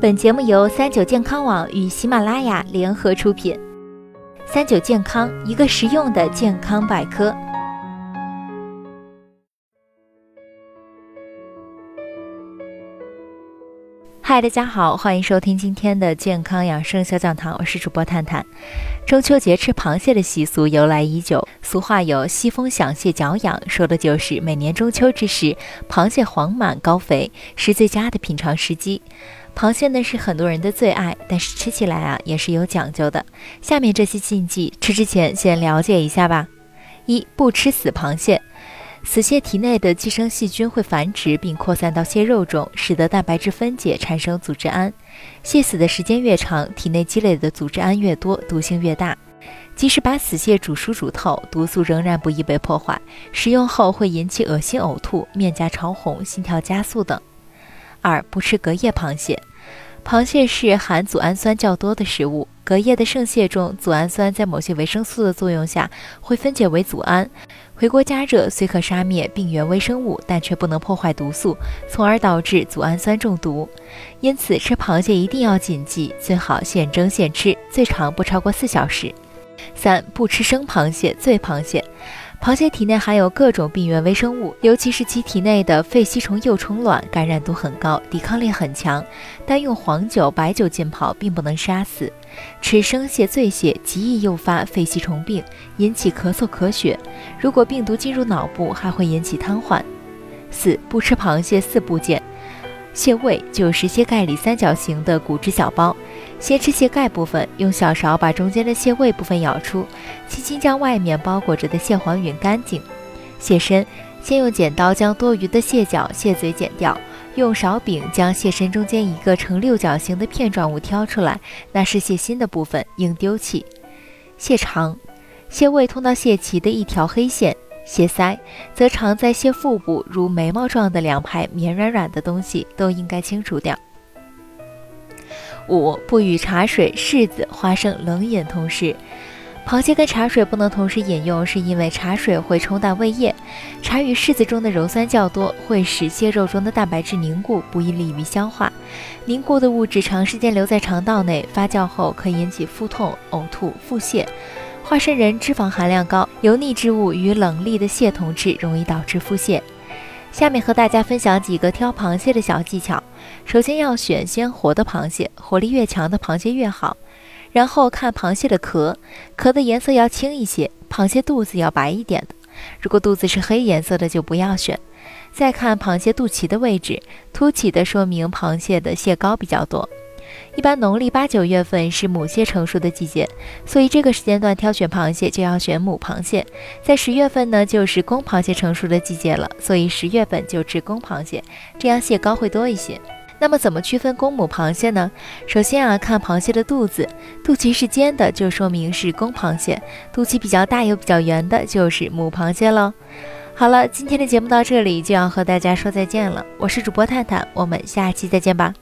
本节目由三九健康网与喜马拉雅联合出品。三九健康，一个实用的健康百科。嗨，大家好，欢迎收听今天的健康养生小讲堂，我是主播探探。中秋节吃螃蟹的习俗由来已久，俗话有“西风响蟹脚痒”，说的就是每年中秋之时，螃蟹黄满高肥，是最佳的品尝时机。螃蟹呢是很多人的最爱，但是吃起来啊也是有讲究的。下面这些禁忌，吃之前先了解一下吧。一、不吃死螃蟹。死蟹体内的寄生细菌会繁殖并扩散到蟹肉中，使得蛋白质分解产生组织胺。蟹死的时间越长，体内积累的组织胺越多，毒性越大。即使把死蟹煮熟煮透，毒素仍然不易被破坏。食用后会引起恶心、呕吐、面颊潮红、心跳加速等。二、不吃隔夜螃蟹。螃蟹是含组氨酸较多的食物，隔夜的剩蟹中，组氨酸在某些维生素的作用下会分解为组胺，回锅加热虽可杀灭病原微生物，但却不能破坏毒素，从而导致组氨酸中毒。因此，吃螃蟹一定要谨记，最好现蒸现吃，最长不超过四小时。三、不吃生螃蟹、醉螃蟹。螃蟹体内含有各种病原微生物，尤其是其体内的肺吸虫幼虫卵，感染度很高，抵抗力很强。但用黄酒、白酒浸泡并不能杀死。吃生蟹、醉蟹极易诱发肺吸虫病，引起咳嗽、咳血。如果病毒进入脑部，还会引起瘫痪。四、不吃螃蟹四部件。蟹胃就是蟹盖里三角形的骨质小包。先吃蟹盖部分，用小勺把中间的蟹胃部分舀出，轻轻将外面包裹着的蟹黄匀干净。蟹身，先用剪刀将多余的蟹脚、蟹嘴剪掉，用勺柄将蟹身中间一个呈六角形的片状物挑出来，那是蟹心的部分，应丢弃。蟹肠，蟹胃通到蟹鳍的一条黑线。蟹腮则常在蟹腹部，如眉毛状的两排绵软软的东西，都应该清除掉。五不与茶水、柿子、花生冷饮同食。螃蟹跟茶水不能同时饮用，是因为茶水会冲淡胃液，茶与柿子中的鞣酸较多，会使蟹肉中的蛋白质凝固，不易利于消化。凝固的物质长时间留在肠道内，发酵后可引起腹痛、呕吐、腹泻。花生仁脂肪含量高，油腻之物与冷厉的蟹同吃，容易导致腹泻。下面和大家分享几个挑螃蟹的小技巧。首先要选鲜活的螃蟹，活力越强的螃蟹越好。然后看螃蟹的壳，壳的颜色要青一些，螃蟹肚子要白一点的。如果肚子是黑颜色的，就不要选。再看螃蟹肚脐的位置，凸起的说明螃蟹的蟹膏比较多。一般农历八九月份是母蟹成熟的季节，所以这个时间段挑选螃蟹就要选母螃蟹。在十月份呢，就是公螃蟹成熟的季节了，所以十月份就吃公螃蟹，这样蟹膏会多一些。那么怎么区分公母螃蟹呢？首先啊，看螃蟹的肚子，肚脐是尖的，就说明是公螃蟹；肚脐比较大又比较圆的，就是母螃蟹喽。好了，今天的节目到这里就要和大家说再见了，我是主播探探，我们下期再见吧。